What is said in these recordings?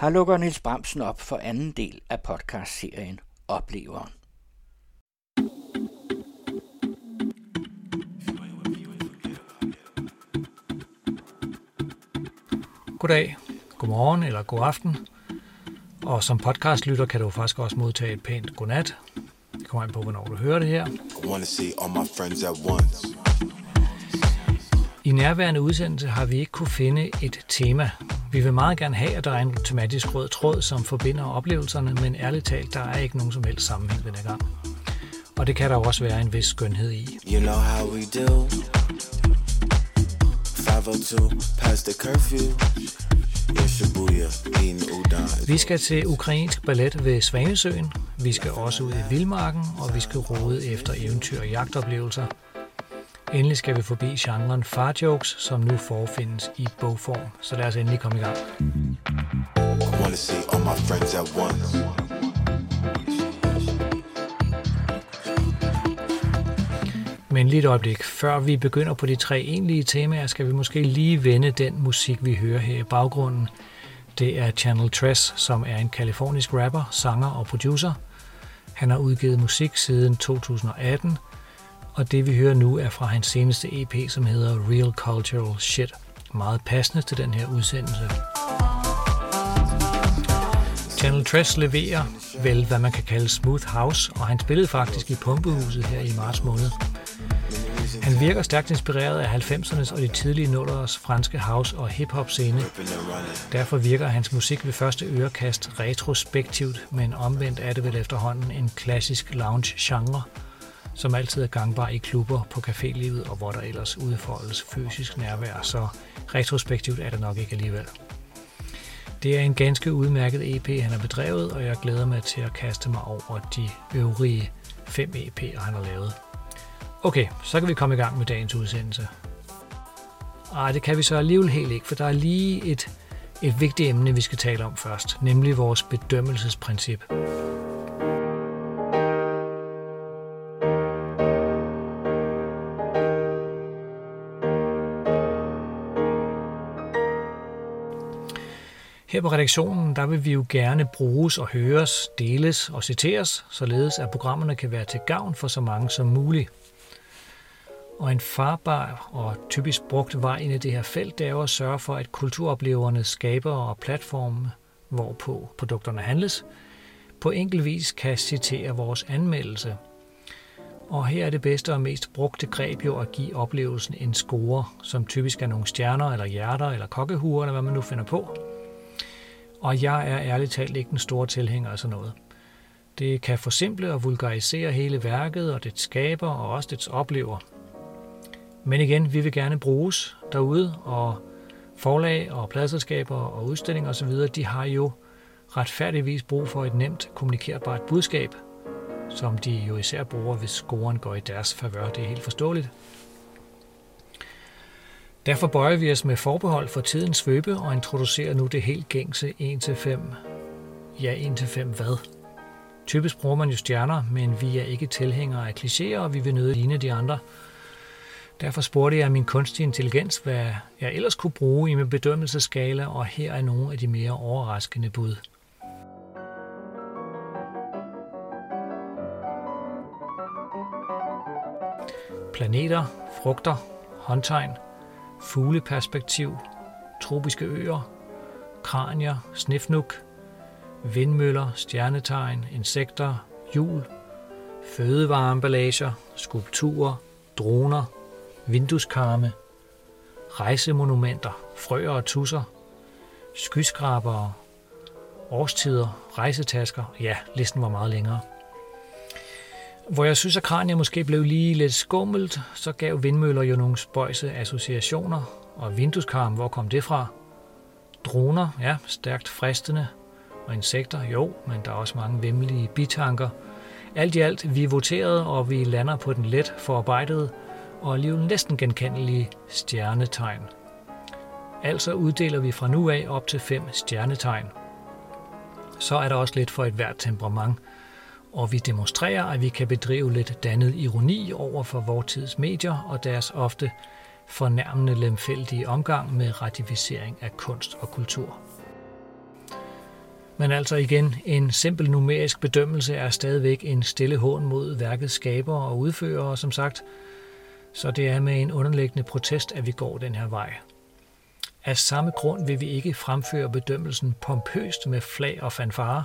Her lukker Niels Bramsen op for anden del af podcastserien Opleveren. Goddag, godmorgen eller god aften. Og som podcastlytter kan du faktisk også modtage et pænt godnat. Det kommer an på, hvornår du hører det her. I nærværende udsendelse har vi ikke kunne finde et tema. Vi vil meget gerne have, at der er en tematisk rød tråd, som forbinder oplevelserne, men ærligt talt, der er ikke nogen som helst sammenhæng denne gang. Og det kan der også være en vis skønhed i. You know how we do. 502 past the curfew. Vi skal til ukrainsk ballet ved Svanesøen. Vi skal også ud i Vildmarken, og vi skal rode efter eventyr og jagtoplevelser. Endelig skal vi forbi genren farjokes, som nu forfindes i bogform. Så lad os endelig komme i gang. I wanna see all my friends at once. Men lige et øjeblik, før vi begynder på de tre egentlige temaer, skal vi måske lige vende den musik, vi hører her i baggrunden. Det er Channel Tress, som er en kalifornisk rapper, sanger og producer. Han har udgivet musik siden 2018, og det vi hører nu er fra hans seneste EP, som hedder Real Cultural Shit. Meget passende til den her udsendelse. Channel Tress leverer vel, hvad man kan kalde smooth house, og han spillede faktisk i Pumpehuset her i marts måned. Han virker stærkt inspireret af 90'ernes og de tidlige nullers franske house- og hip-hop scene. Derfor virker hans musik ved første ørekast retrospektivt, men omvendt er det vel efterhånden en klassisk lounge-genre, som altid er gangbar i klubber, på cafélivet og hvor der ellers udfoldes fysisk nærvær, så retrospektivt er det nok ikke alligevel. Det er en ganske udmærket EP, han har bedrevet, og jeg glæder mig til at kaste mig over de øvrige fem EP'er, han har lavet. Okay, så kan vi komme i gang med dagens udsendelse. Ej, det kan vi så alligevel helt ikke, for der er lige et, et vigtigt emne, vi skal tale om først, nemlig vores bedømmelsesprincip. Her på redaktionen, der vil vi jo gerne bruges og høres, deles og citeres, således at programmerne kan være til gavn for så mange som muligt. Og en farbar og typisk brugt vej ind i det her felt, det er jo at sørge for, at kulturopleverne, skaber og platforme, hvorpå produkterne handles, på enkel vis kan citere vores anmeldelse. Og her er det bedste og mest brugte greb jo at give oplevelsen en score, som typisk er nogle stjerner eller hjerter eller kokkehuer, eller hvad man nu finder på. Og jeg er ærligt talt ikke den store tilhænger af sådan noget. Det kan forsimple og vulgarisere hele værket og det skaber og også dets oplever. Men igen, vi vil gerne bruges derude, og forlag og pladselskaber og udstillinger osv., de har jo retfærdigvis brug for et nemt kommunikerbart budskab, som de jo især bruger, hvis scoren går i deres favør. Det er helt forståeligt. Derfor bøjer vi os med forbehold for tidens svøbe og introducerer nu det helt gængse 1-5. Ja, 1-5 hvad? Typisk bruger man jo stjerner, men vi er ikke tilhængere af klichéer, og vi vil nøde ligne de andre – Derfor spurgte jeg min kunstige intelligens, hvad jeg ellers kunne bruge i min bedømmelseskala, og her er nogle af de mere overraskende bud. Planeter, frugter, håndtegn, fugleperspektiv, tropiske øer, kranier, snifnuk, vindmøller, stjernetegn, insekter, jul, fødevareemballager, skulpturer, droner, vindueskarme, rejsemonumenter, frøer og tusser, skyskrabere, årstider, rejsetasker. Ja, listen var meget længere. Hvor jeg synes, at kraniet måske blev lige lidt skummelt, så gav vindmøller jo nogle spøjse associationer. Og vindueskarm, hvor kom det fra? Droner, ja, stærkt fristende. Og insekter, jo, men der er også mange vemmelige bitanker. Alt i alt, vi voterede, og vi lander på den let forarbejdede og alligevel næsten genkendelige stjernetegn. Altså uddeler vi fra nu af op til fem stjernetegn. Så er der også lidt for et hvert temperament, og vi demonstrerer, at vi kan bedrive lidt dannet ironi over for vores tids medier og deres ofte fornærmende lemfældige omgang med ratificering af kunst og kultur. Men altså igen, en simpel numerisk bedømmelse er stadigvæk en stille hån mod værkets skaber og udfører, som sagt. Så det er med en underliggende protest, at vi går den her vej. Af samme grund vil vi ikke fremføre bedømmelsen pompøst med flag og fanfare.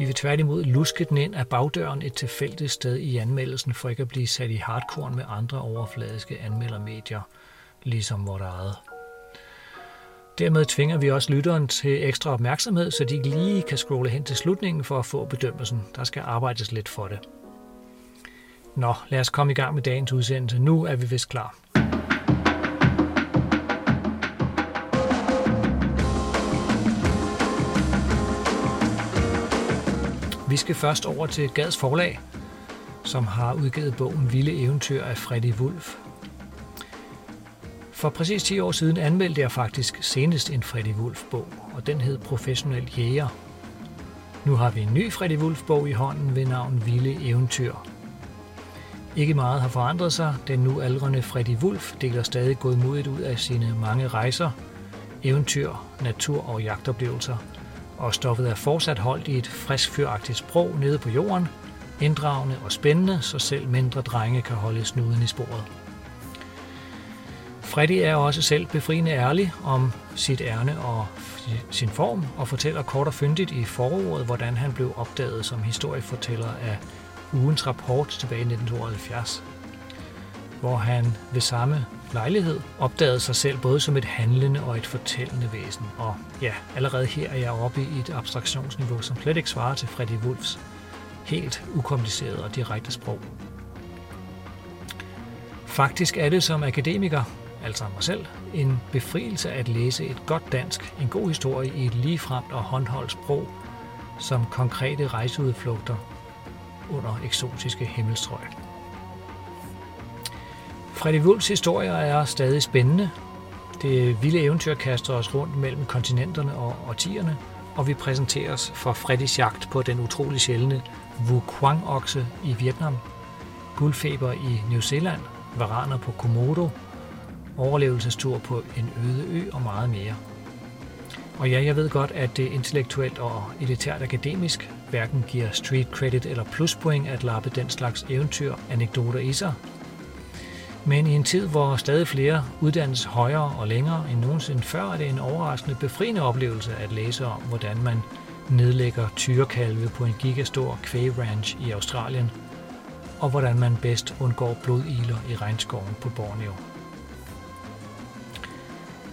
Vi vil tværtimod luske den ind af bagdøren et tilfældigt sted i anmeldelsen, for ikke at blive sat i hardcore med andre overfladiske anmeldermedier, ligesom vores eget. Dermed tvinger vi også lytteren til ekstra opmærksomhed, så de ikke lige kan scrolle hen til slutningen for at få bedømmelsen. Der skal arbejdes lidt for det. Nå, lad os komme i gang med dagens udsendelse. Nu er vi vist klar. Vi skal først over til Gads Forlag, som har udgivet bogen Vilde Eventyr af Freddy Wulf. For præcis 10 år siden anmeldte jeg faktisk senest en Freddy Wulf-bog, og den hed Professionel Jæger. Nu har vi en ny Freddy Wulf-bog i hånden ved navn Vilde Eventyr. Ikke meget har forandret sig. Den nu aldrende Freddy Wulf deler stadig godmodigt ud af sine mange rejser, eventyr, natur og jagtoplevelser – og stoffet er fortsat holdt i et frisk fyragtigt sprog nede på jorden, inddragende og spændende, så selv mindre drenge kan holde snuden i sporet. Freddy er også selv befriende ærlig om sit ærne og sin form, og fortæller kort og fyndigt i forordet, hvordan han blev opdaget som historiefortæller af ugens rapport tilbage i 1972, hvor han ved samme lejlighed opdagede sig selv både som et handlende og et fortællende væsen. Og ja, allerede her er jeg oppe i et abstraktionsniveau, som slet ikke svarer til Freddy Wolfs helt ukompliceret og direkte sprog. Faktisk er det som akademiker, altså mig selv, en befrielse at læse et godt dansk, en god historie i et ligefremt og håndholdt sprog, som konkrete rejseudflugter under eksotiske himmelstrøg. Freddy Wulfs historier er stadig spændende. Det vilde eventyr kaster os rundt mellem kontinenterne og årtierne, og vi præsenteres for Freddys jagt på den utrolig sjældne Wuquang-okse i Vietnam, guldfeber i New Zealand, varaner på Komodo, overlevelsestur på en øde ø og meget mere. Og ja, jeg ved godt, at det intellektuelt og elitært akademisk hverken giver street credit eller pluspoint at lappe den slags eventyr anekdoter i sig, men i en tid, hvor stadig flere uddannes højere og længere end nogensinde før, er det en overraskende befriende oplevelse at læse om, hvordan man nedlægger tyrekalve på en gigastor kvægranch i Australien, og hvordan man bedst undgår blodiler i regnskoven på Borneo.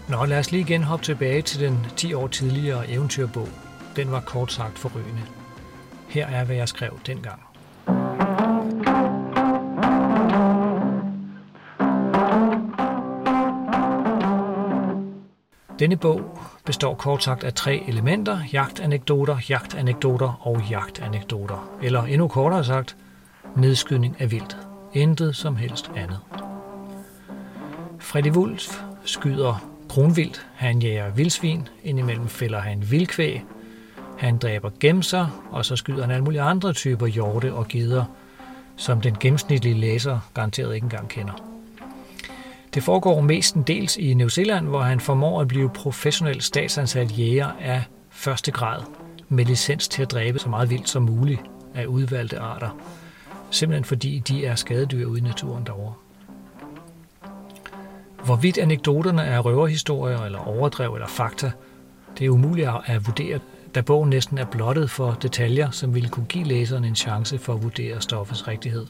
Nå, lad os lige igen hoppe tilbage til den 10 år tidligere eventyrbog. Den var kort sagt forrygende. Her er, hvad jeg skrev dengang. Denne bog består kort sagt af tre elementer, jagtanekdoter, jagtanekdoter og jagtanekdoter. Eller endnu kortere sagt, nedskydning af vildt. Intet som helst andet. Freddy Wulf skyder kronvildt, han jager vildsvin, indimellem fælder han vildkvæg, han dræber gemser, og så skyder han alle mulige andre typer hjorte og geder, som den gennemsnitlige læser garanteret ikke engang kender. Det foregår mestendels i New Zealand, hvor han formår at blive professionel statsansat jæger af første grad med licens til at dræbe så meget vildt som muligt af udvalgte arter. Simpelthen fordi de er skadedyr ude i naturen derovre. Hvorvidt anekdoterne er røverhistorier eller overdrev eller fakta, det er umuligt at vurdere, da bogen næsten er blottet for detaljer, som ville kunne give læseren en chance for at vurdere stoffets rigtighed.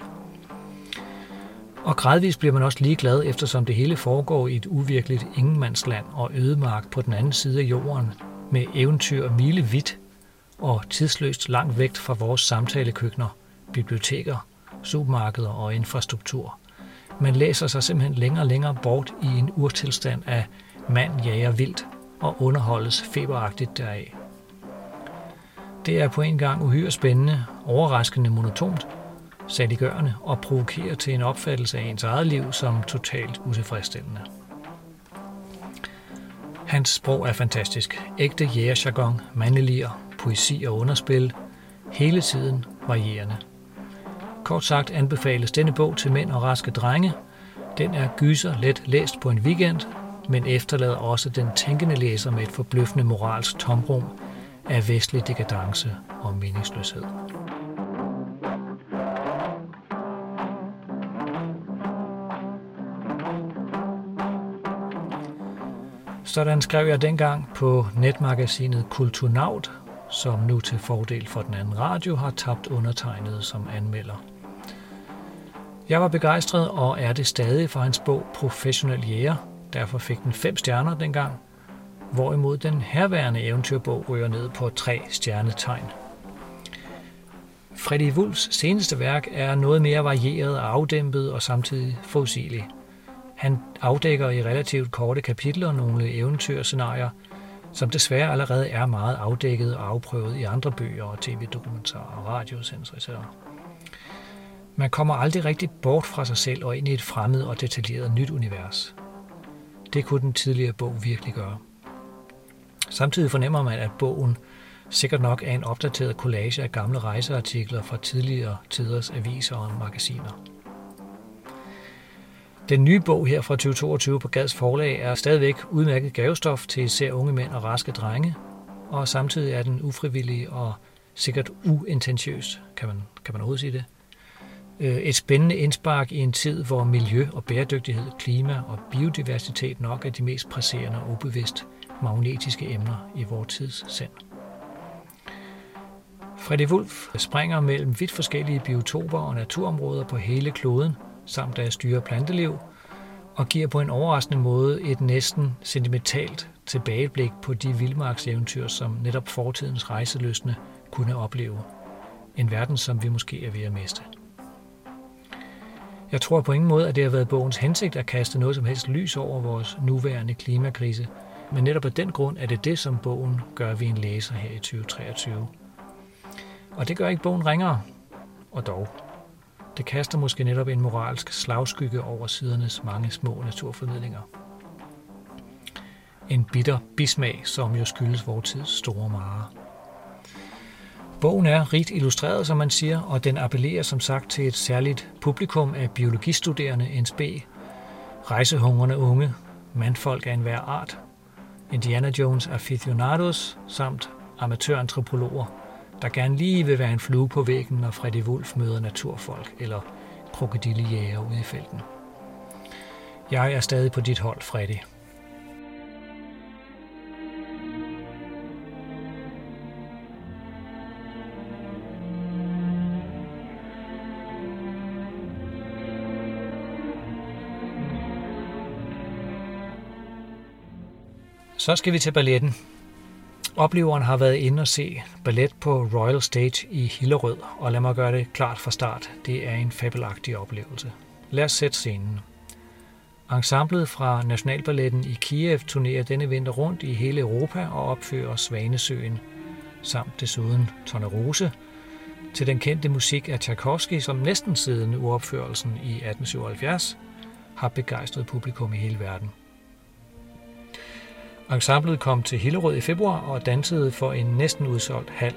Og gradvist bliver man også ligeglad, eftersom det hele foregår i et uvirkeligt ingenmandsland og ødemark på den anden side af jorden, med eventyr milevidt og tidsløst langt væk fra vores samtalekøkkener, biblioteker, supermarkeder og infrastruktur. Man læser sig simpelthen længere og længere bort i en urtilstand af mand jager vildt og underholdes feberagtigt deraf. Det er på en gang uhyre spændende, overraskende monotont, saliggørende og provokerer til en opfattelse af ens eget liv som totalt utilfredsstillende. Hans sprog er fantastisk. Ægte jægerjargon, mandelier, poesi og underspil. Hele tiden varierende. Kort sagt anbefales denne bog til mænd og raske drenge. Den er gyser let læst på en weekend, men efterlader også den tænkende læser med et forbløffende moralsk tomrum af vestlig dekadence og meningsløshed. Sådan skrev jeg dengang på netmagasinet Kulturnaut, som nu til fordel for den anden radio har tabt undertegnet som anmelder. Jeg var begejstret og er det stadig for hans bog Professionel Jæger. Derfor fik den fem stjerner dengang, hvorimod den herværende eventyrbog ryger ned på tre stjernetegn. Freddy Wulfs seneste værk er noget mere varieret og afdæmpet og samtidig forudsigelig. Han afdækker i relativt korte kapitler nogle eventyrscenarier, som desværre allerede er meget afdækket og afprøvet i andre bøger og tv-dokumentarer og radiosendelser etc. Man kommer aldrig rigtig bort fra sig selv og ind i et fremmed og detaljeret nyt univers. Det kunne den tidligere bog virkelig gøre. Samtidig fornemmer man, at bogen sikkert nok er en opdateret collage af gamle rejseartikler fra tidligere tiders aviser og magasiner. Den nye bog her fra 2022 på Gads forlag er stadigvæk udmærket gavestof til især unge mænd og raske drenge, og samtidig er den ufrivillig og sikkert uintentiøs, kan man, kan man overhovedet sige det. Øh, et spændende indspark i en tid, hvor miljø og bæredygtighed, klima og biodiversitet nok er de mest presserende og ubevidst magnetiske emner i vores tids sind. Freddy Wulf springer mellem vidt forskellige biotoper og naturområder på hele kloden – samt at styre planteliv, og giver på en overraskende måde et næsten sentimentalt tilbageblik på de vildmarkseventyr, som netop fortidens rejseløsne kunne opleve. En verden, som vi måske er ved at miste. Jeg tror på ingen måde, at det har været bogens hensigt at kaste noget som helst lys over vores nuværende klimakrise, men netop af den grund er det det, som bogen gør ved en læser her i 2023. Og det gør ikke bogen ringere, og dog. Det kaster måske netop en moralsk slagskygge over sidernes mange små naturformidlinger. En bitter bismag, som jo skyldes vores tids store mare. Bogen er rigt illustreret, som man siger, og den appellerer som sagt til et særligt publikum af biologistuderende NSB, rejsehungrende unge, mandfolk af enhver art, Indiana Jones aficionados samt amatørantropologer, der gerne lige vil være en flue på væggen, når Freddy Wolf møder naturfolk eller krokodillejæger ude i felten. Jeg er stadig på dit hold, Freddy. Så skal vi til balletten. Opleveren har været inde og se ballet på Royal Stage i Hillerød, og lad mig gøre det klart fra start. Det er en fabelagtig oplevelse. Lad os sætte scenen. Ensemblet fra Nationalballetten i Kiev turnerer denne vinter rundt i hele Europa og opfører Svanesøen, samt desuden Tornerose, til den kendte musik af Tchaikovsky, som næsten siden uopførelsen i 1877 har begejstret publikum i hele verden. Ensemblet kom til Hillerød i februar og dansede for en næsten udsolgt hal.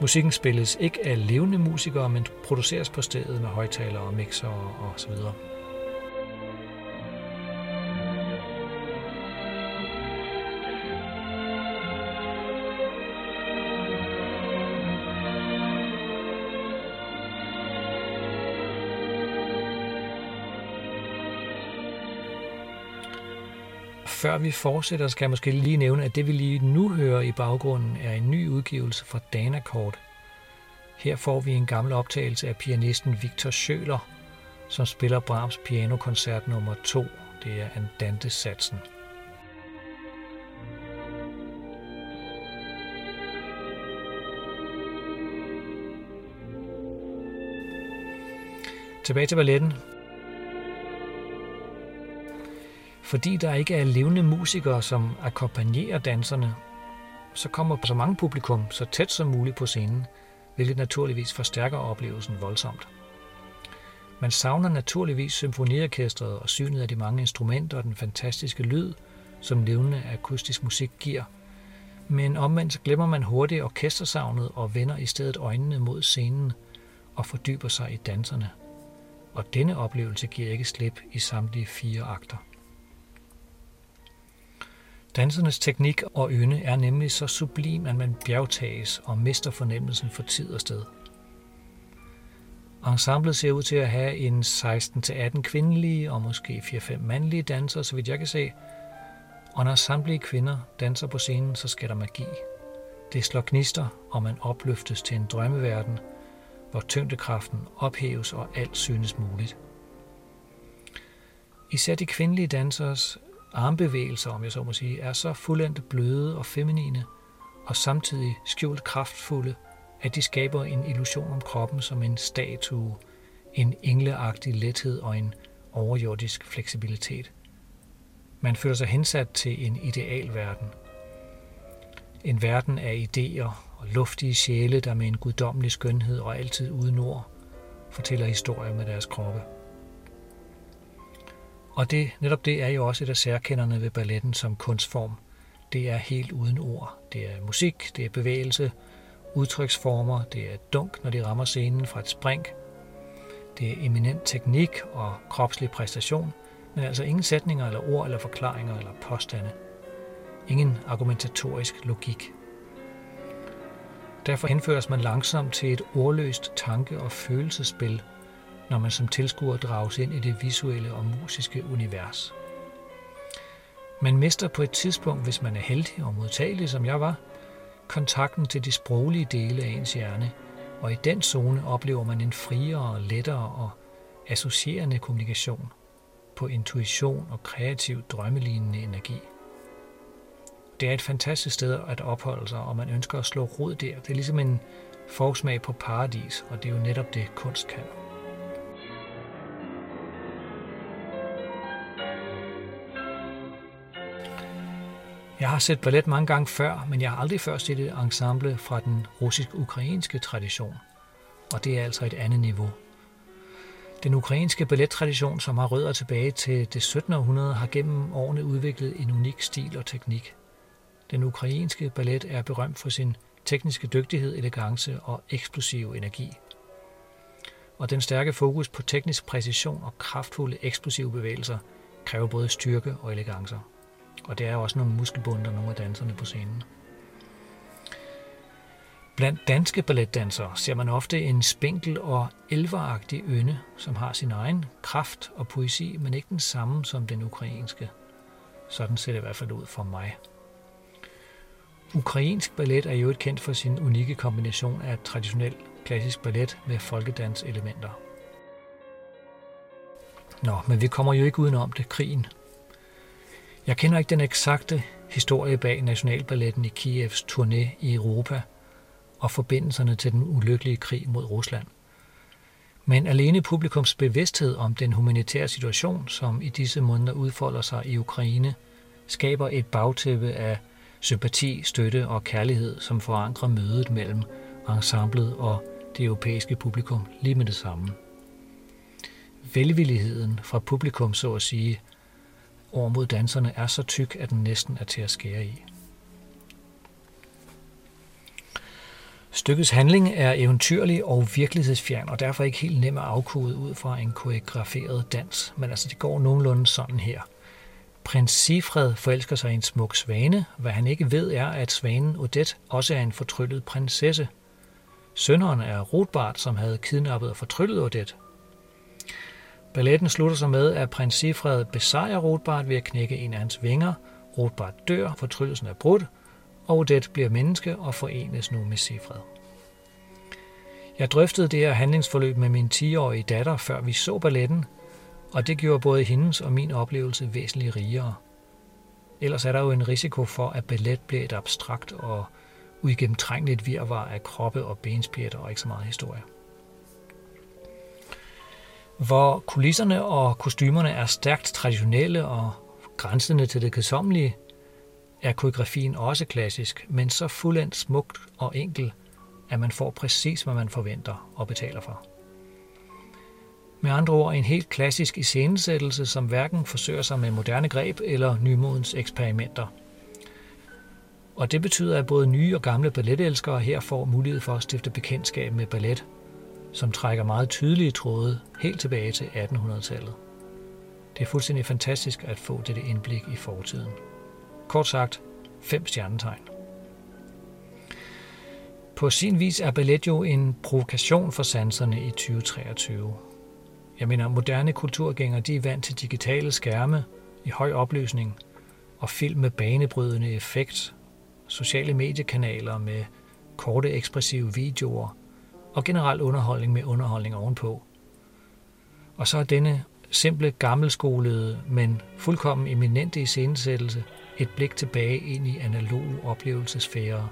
Musikken spilles ikke af levende musikere, men produceres på stedet med højtalere og mixer og før vi fortsætter, skal jeg måske lige nævne, at det vi lige nu hører i baggrunden er en ny udgivelse fra Danakort. Her får vi en gammel optagelse af pianisten Victor Schøler, som spiller Brahms pianokoncert nummer 2. Det er Andante-satsen. Tilbage til balletten. Fordi der ikke er levende musikere, som akkompagnerer danserne, så kommer så mange publikum så tæt som muligt på scenen, hvilket naturligvis forstærker oplevelsen voldsomt. Man savner naturligvis symfoniorkestret og synet af de mange instrumenter og den fantastiske lyd, som levende akustisk musik giver. Men omvendt så glemmer man hurtigt orkestersavnet og vender i stedet øjnene mod scenen og fordyber sig i danserne. Og denne oplevelse giver ikke slip i samtlige fire akter. Dansernes teknik og ynde er nemlig så sublim, at man bjergtages og mister fornemmelsen for tid og sted. Ensemblet ser ud til at have en 16-18 kvindelige og måske 4-5 mandlige dansere, så vidt jeg kan se. Og når samtlige kvinder danser på scenen, så sker der magi. Det slår gnister, og man opløftes til en drømmeverden, hvor tyngdekraften ophæves og alt synes muligt. Især de kvindelige dansers armbevægelser, om jeg så må sige, er så fuldendt bløde og feminine, og samtidig skjult kraftfulde, at de skaber en illusion om kroppen som en statue, en engleagtig lethed og en overjordisk fleksibilitet. Man føler sig hensat til en idealverden. En verden af idéer og luftige sjæle, der med en guddommelig skønhed og altid uden ord fortæller historier med deres kroppe. Og det, netop det er jo også et af særkenderne ved balletten som kunstform. Det er helt uden ord. Det er musik, det er bevægelse, udtryksformer, det er dunk, når de rammer scenen fra et spring. Det er eminent teknik og kropslig præstation, men altså ingen sætninger eller ord eller forklaringer eller påstande. Ingen argumentatorisk logik. Derfor henføres man langsomt til et ordløst tanke- og følelsespil, når man som tilskuer drages ind i det visuelle og musiske univers. Man mister på et tidspunkt, hvis man er heldig og modtagelig, som jeg var, kontakten til de sproglige dele af ens hjerne, og i den zone oplever man en friere, lettere og associerende kommunikation på intuition og kreativ drømmelignende energi. Det er et fantastisk sted at opholde sig, og man ønsker at slå rod der. Det er ligesom en forsmag på paradis, og det er jo netop det, kunst kan. Jeg har set ballet mange gange før, men jeg har aldrig før set et ensemble fra den russisk-ukrainske tradition, og det er altså et andet niveau. Den ukrainske ballettradition, som har rødder tilbage til det 17. århundrede, har gennem årene udviklet en unik stil og teknik. Den ukrainske ballet er berømt for sin tekniske dygtighed, elegance og eksplosive energi. Og den stærke fokus på teknisk præcision og kraftfulde eksplosive bevægelser kræver både styrke og elegancer. Og det er også nogle muskelbunder, nogle af danserne på scenen. Blandt danske balletdansere ser man ofte en spinkel og elveragtig ynde, som har sin egen kraft og poesi, men ikke den samme som den ukrainske. Sådan ser det i hvert fald ud for mig. Ukrainsk ballet er jo et kendt for sin unikke kombination af traditionel klassisk ballet med folkedanselementer. Nå, men vi kommer jo ikke udenom det, krigen. Jeg kender ikke den eksakte historie bag Nationalballetten i Kievs turné i Europa og forbindelserne til den ulykkelige krig mod Rusland. Men alene publikums bevidsthed om den humanitære situation, som i disse måneder udfolder sig i Ukraine, skaber et bagtæppe af sympati, støtte og kærlighed, som forankrer mødet mellem ensemblet og det europæiske publikum lige med det samme. Velvilligheden fra publikum, så at sige, over mod danserne er så tyk, at den næsten er til at skære i. Stykkets handling er eventyrlig og virkelighedsfjern, og derfor ikke helt nem at afkode ud fra en koreograferet dans, men altså det går nogenlunde sådan her. Prins Sifred forelsker sig i en smuk svane. Hvad han ikke ved er, at svanen Odette også er en fortryllet prinsesse. Sønderen er Rotbart, som havde kidnappet og fortryllet Odette. Balletten slutter sig med, at prins Sifred besejrer Rotbart ved at knække en af hans vinger. Rotbart dør, fortrydelsen er brudt, og Odette bliver menneske og forenes nu med Sifred. Jeg drøftede det her handlingsforløb med min 10-årige datter, før vi så balletten, og det gjorde både hendes og min oplevelse væsentligt rigere. Ellers er der jo en risiko for, at ballet bliver et abstrakt og uigennemtrængeligt virvar af kroppe og benspjætter og ikke så meget historie. Hvor kulisserne og kostymerne er stærkt traditionelle og grænsende til det kedsommelige, er koreografien også klassisk, men så fuldendt smukt og enkel, at man får præcis, hvad man forventer og betaler for. Med andre ord en helt klassisk iscenesættelse, som hverken forsøger sig med moderne greb eller nymodens eksperimenter. Og det betyder, at både nye og gamle balletelskere her får mulighed for at stifte bekendtskab med ballet, som trækker meget tydelige tråde helt tilbage til 1800-tallet. Det er fuldstændig fantastisk at få dette indblik i fortiden. Kort sagt, fem stjernetegn. På sin vis er ballet jo en provokation for sanserne i 2023. Jeg mener, moderne kulturgængere de er vant til digitale skærme i høj opløsning og film med banebrydende effekt, sociale mediekanaler med korte ekspressive videoer og generel underholdning med underholdning ovenpå. Og så er denne simple, gammelskolede, men fuldkommen eminente iscenesættelse et blik tilbage ind i analoge oplevelsesfære,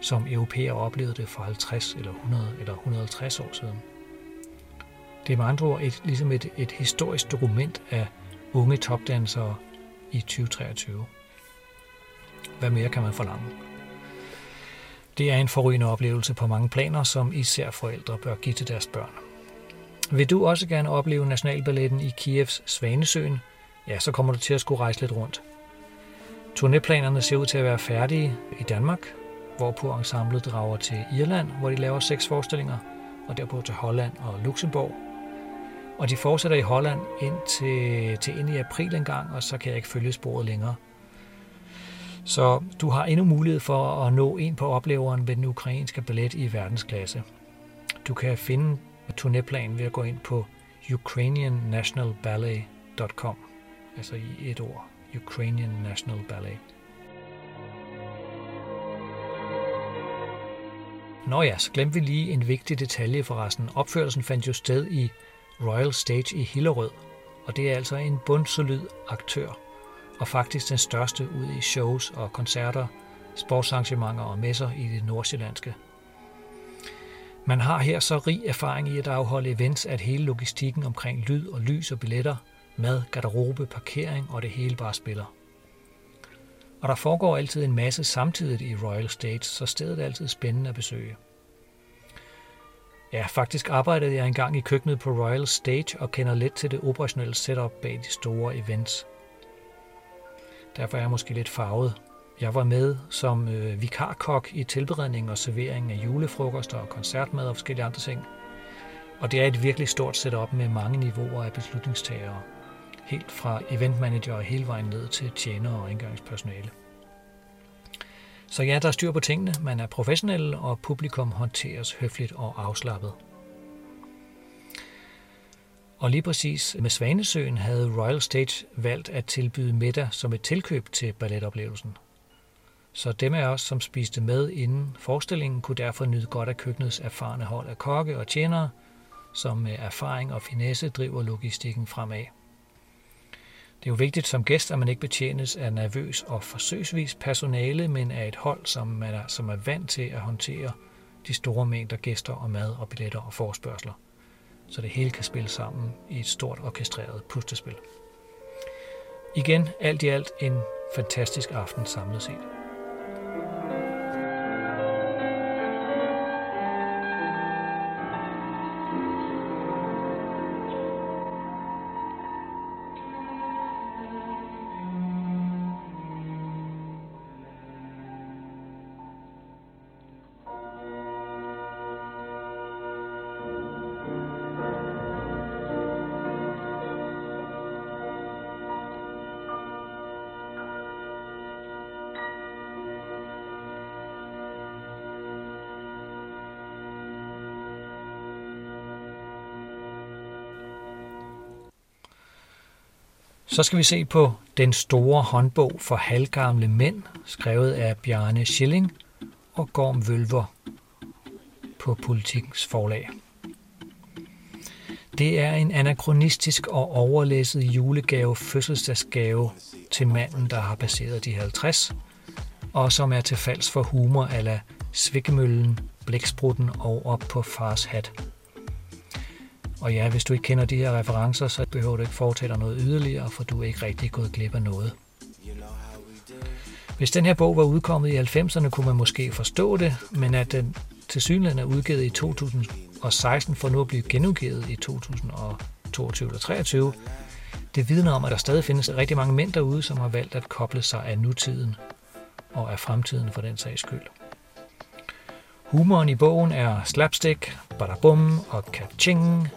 som europæer oplevede det for 50 eller 100 eller 150 år siden. Det er med andre ord et, ligesom et, et historisk dokument af unge topdansere i 2023. Hvad mere kan man forlange? Det er en forrygende oplevelse på mange planer, som især forældre bør give til deres børn. Vil du også gerne opleve Nationalballetten i Kievs Svanesøen, ja, så kommer du til at skulle rejse lidt rundt. Turnéplanerne ser ud til at være færdige i Danmark, hvorpå ensemblet drager til Irland, hvor de laver seks forestillinger, og derpå til Holland og Luxembourg. Og de fortsætter i Holland ind til, til ind i april engang, og så kan jeg ikke følge sporet længere. Så du har endnu mulighed for at nå ind på opleveren ved den ukrainske ballet i verdensklasse. Du kan finde turnéplanen ved at gå ind på ukrainiannationalballet.com, altså i et ord, Ukrainian National Ballet. Nå ja, så glemte vi lige en vigtig detalje forresten. Opførelsen fandt jo sted i Royal Stage i Hillerød, og det er altså en bundsolid aktør, og faktisk den største ud i shows og koncerter, sportsarrangementer og messer i det nordsjællandske. Man har her så rig erfaring i at afholde events, at hele logistikken omkring lyd og lys og billetter, mad, garderobe, parkering og det hele bare spiller. Og der foregår altid en masse samtidigt i Royal Stage, så stedet er altid spændende at besøge. Ja, faktisk arbejdede jeg engang i køkkenet på Royal Stage og kender lidt til det operationelle setup bag de store events. Derfor er jeg måske lidt farvet. Jeg var med som øh, vikarkok i tilberedning og servering af julefrokoster og koncertmad og forskellige andre ting. Og det er et virkelig stort setup med mange niveauer af beslutningstagere. Helt fra eventmanager og hele vejen ned til tjener og indgangspersonale. Så ja, der er styr på tingene, man er professionel, og publikum håndteres høfligt og afslappet. Og lige præcis med Svanesøen havde Royal Stage valgt at tilbyde middag som et tilkøb til balletoplevelsen. Så dem af os, som spiste med inden forestillingen, kunne derfor nyde godt af køkkenets erfarne hold af kokke og tjenere, som med erfaring og finesse driver logistikken fremad. Det er jo vigtigt som gæst, at man ikke betjenes af nervøs og forsøgsvis personale, men af et hold, som, man er, som er vant til at håndtere de store mængder gæster og mad og billetter og forspørgseler, så det hele kan spille sammen i et stort orkestreret pustespil. Igen, alt i alt en fantastisk aften samlet set. Så skal vi se på Den store håndbog for halvgamle mænd, skrevet af Bjarne Schilling og Gorm Vølver på Politikens forlag. Det er en anachronistisk og overlæsset julegave fødselsdagsgave til manden, der har passeret de 50, og som er til falds for humor ala Svikkemøllen, Blæksprutten og op på fars hat. Og ja, hvis du ikke kender de her referencer, så behøver du ikke foretage dig noget yderligere, for du er ikke rigtig gået glip af noget. Hvis den her bog var udkommet i 90'erne, kunne man måske forstå det, men at den til synligheden er udgivet i 2016 for nu at blive genudgivet i 2022 eller 2023, det vidner om, at der stadig findes rigtig mange mænd derude, som har valgt at koble sig af nutiden og af fremtiden for den sags skyld. Humoren i bogen er slapstick, badabum og kaching,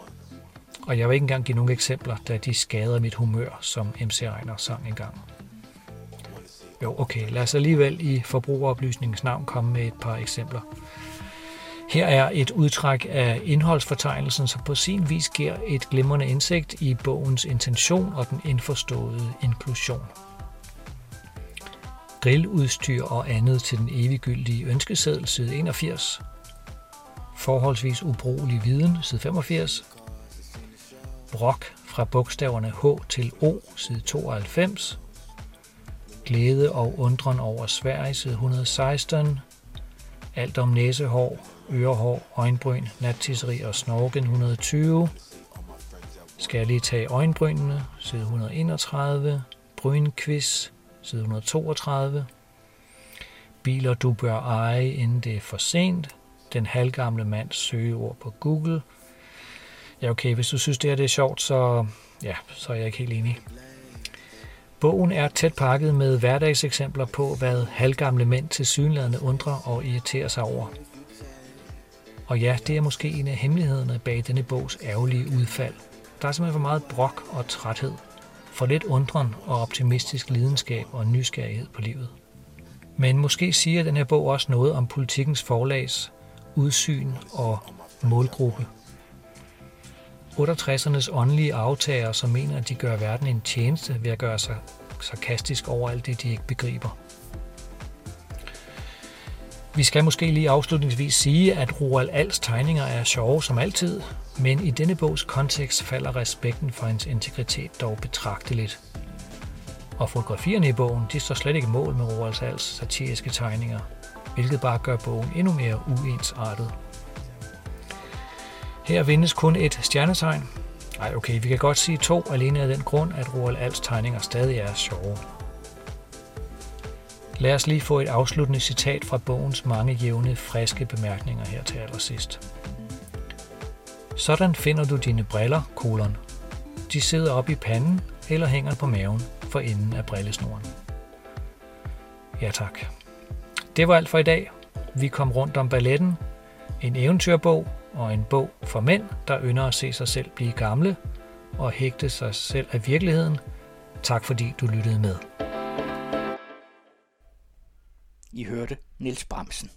og jeg vil ikke engang give nogle eksempler, da de skader mit humør, som MC Ejner sang engang. Jo, okay, lad os alligevel i forbrugeroplysningens navn komme med et par eksempler. Her er et udtræk af indholdsfortegnelsen, som på sin vis giver et glimrende indsigt i bogens intention og den indforståede inklusion. Grilludstyr og andet til den eviggyldige ønskeseddel, side 81. Forholdsvis ubrugelig viden, side 85. Brok fra bogstaverne H til O, side 92. Glæde og undren over Sverige, side 116. Alt om næsehår, ørehår, øjenbryn, nattisseri og snorken 120. Skal jeg lige tage øjenbrynene, side 131. Brynquiz, side 132. Biler du bør eje, inden det er for sent. Den halvgamle mands søgeord på Google. Ja, okay, hvis du synes, det her det er sjovt, så, ja, så er jeg ikke helt enig. Bogen er tæt pakket med hverdagseksempler på, hvad halvgamle mænd til synlædende undrer og irriterer sig over. Og ja, det er måske en af hemmelighederne bag denne bogs ærgerlige udfald. Der er simpelthen for meget brok og træthed. For lidt undren og optimistisk lidenskab og nysgerrighed på livet. Men måske siger den her bog også noget om politikens forlags udsyn og målgruppe. 68'ernes åndelige aftager, som mener, at de gør verden en tjeneste ved at gøre sig sarkastisk over alt det, de ikke begriber. Vi skal måske lige afslutningsvis sige, at Roald Als tegninger er sjove som altid, men i denne bogs kontekst falder respekten for hans integritet dog betragteligt. Og fotografierne i bogen, de står slet ikke mål med Roald Als satiriske tegninger, hvilket bare gør bogen endnu mere uensartet. Her vindes kun et stjernetegn. Nej, okay, vi kan godt sige to alene af den grund, at Roald Alts tegninger stadig er sjove. Lad os lige få et afsluttende citat fra bogens mange jævne, friske bemærkninger her til allersidst. Sådan finder du dine briller, kolon. De sidder op i panden eller hænger på maven for enden af brillesnoren. Ja tak. Det var alt for i dag. Vi kom rundt om balletten, en eventyrbog og en bog for mænd, der ynder at se sig selv blive gamle og hægte sig selv af virkeligheden. Tak fordi du lyttede med. I hørte Niels Bramsen.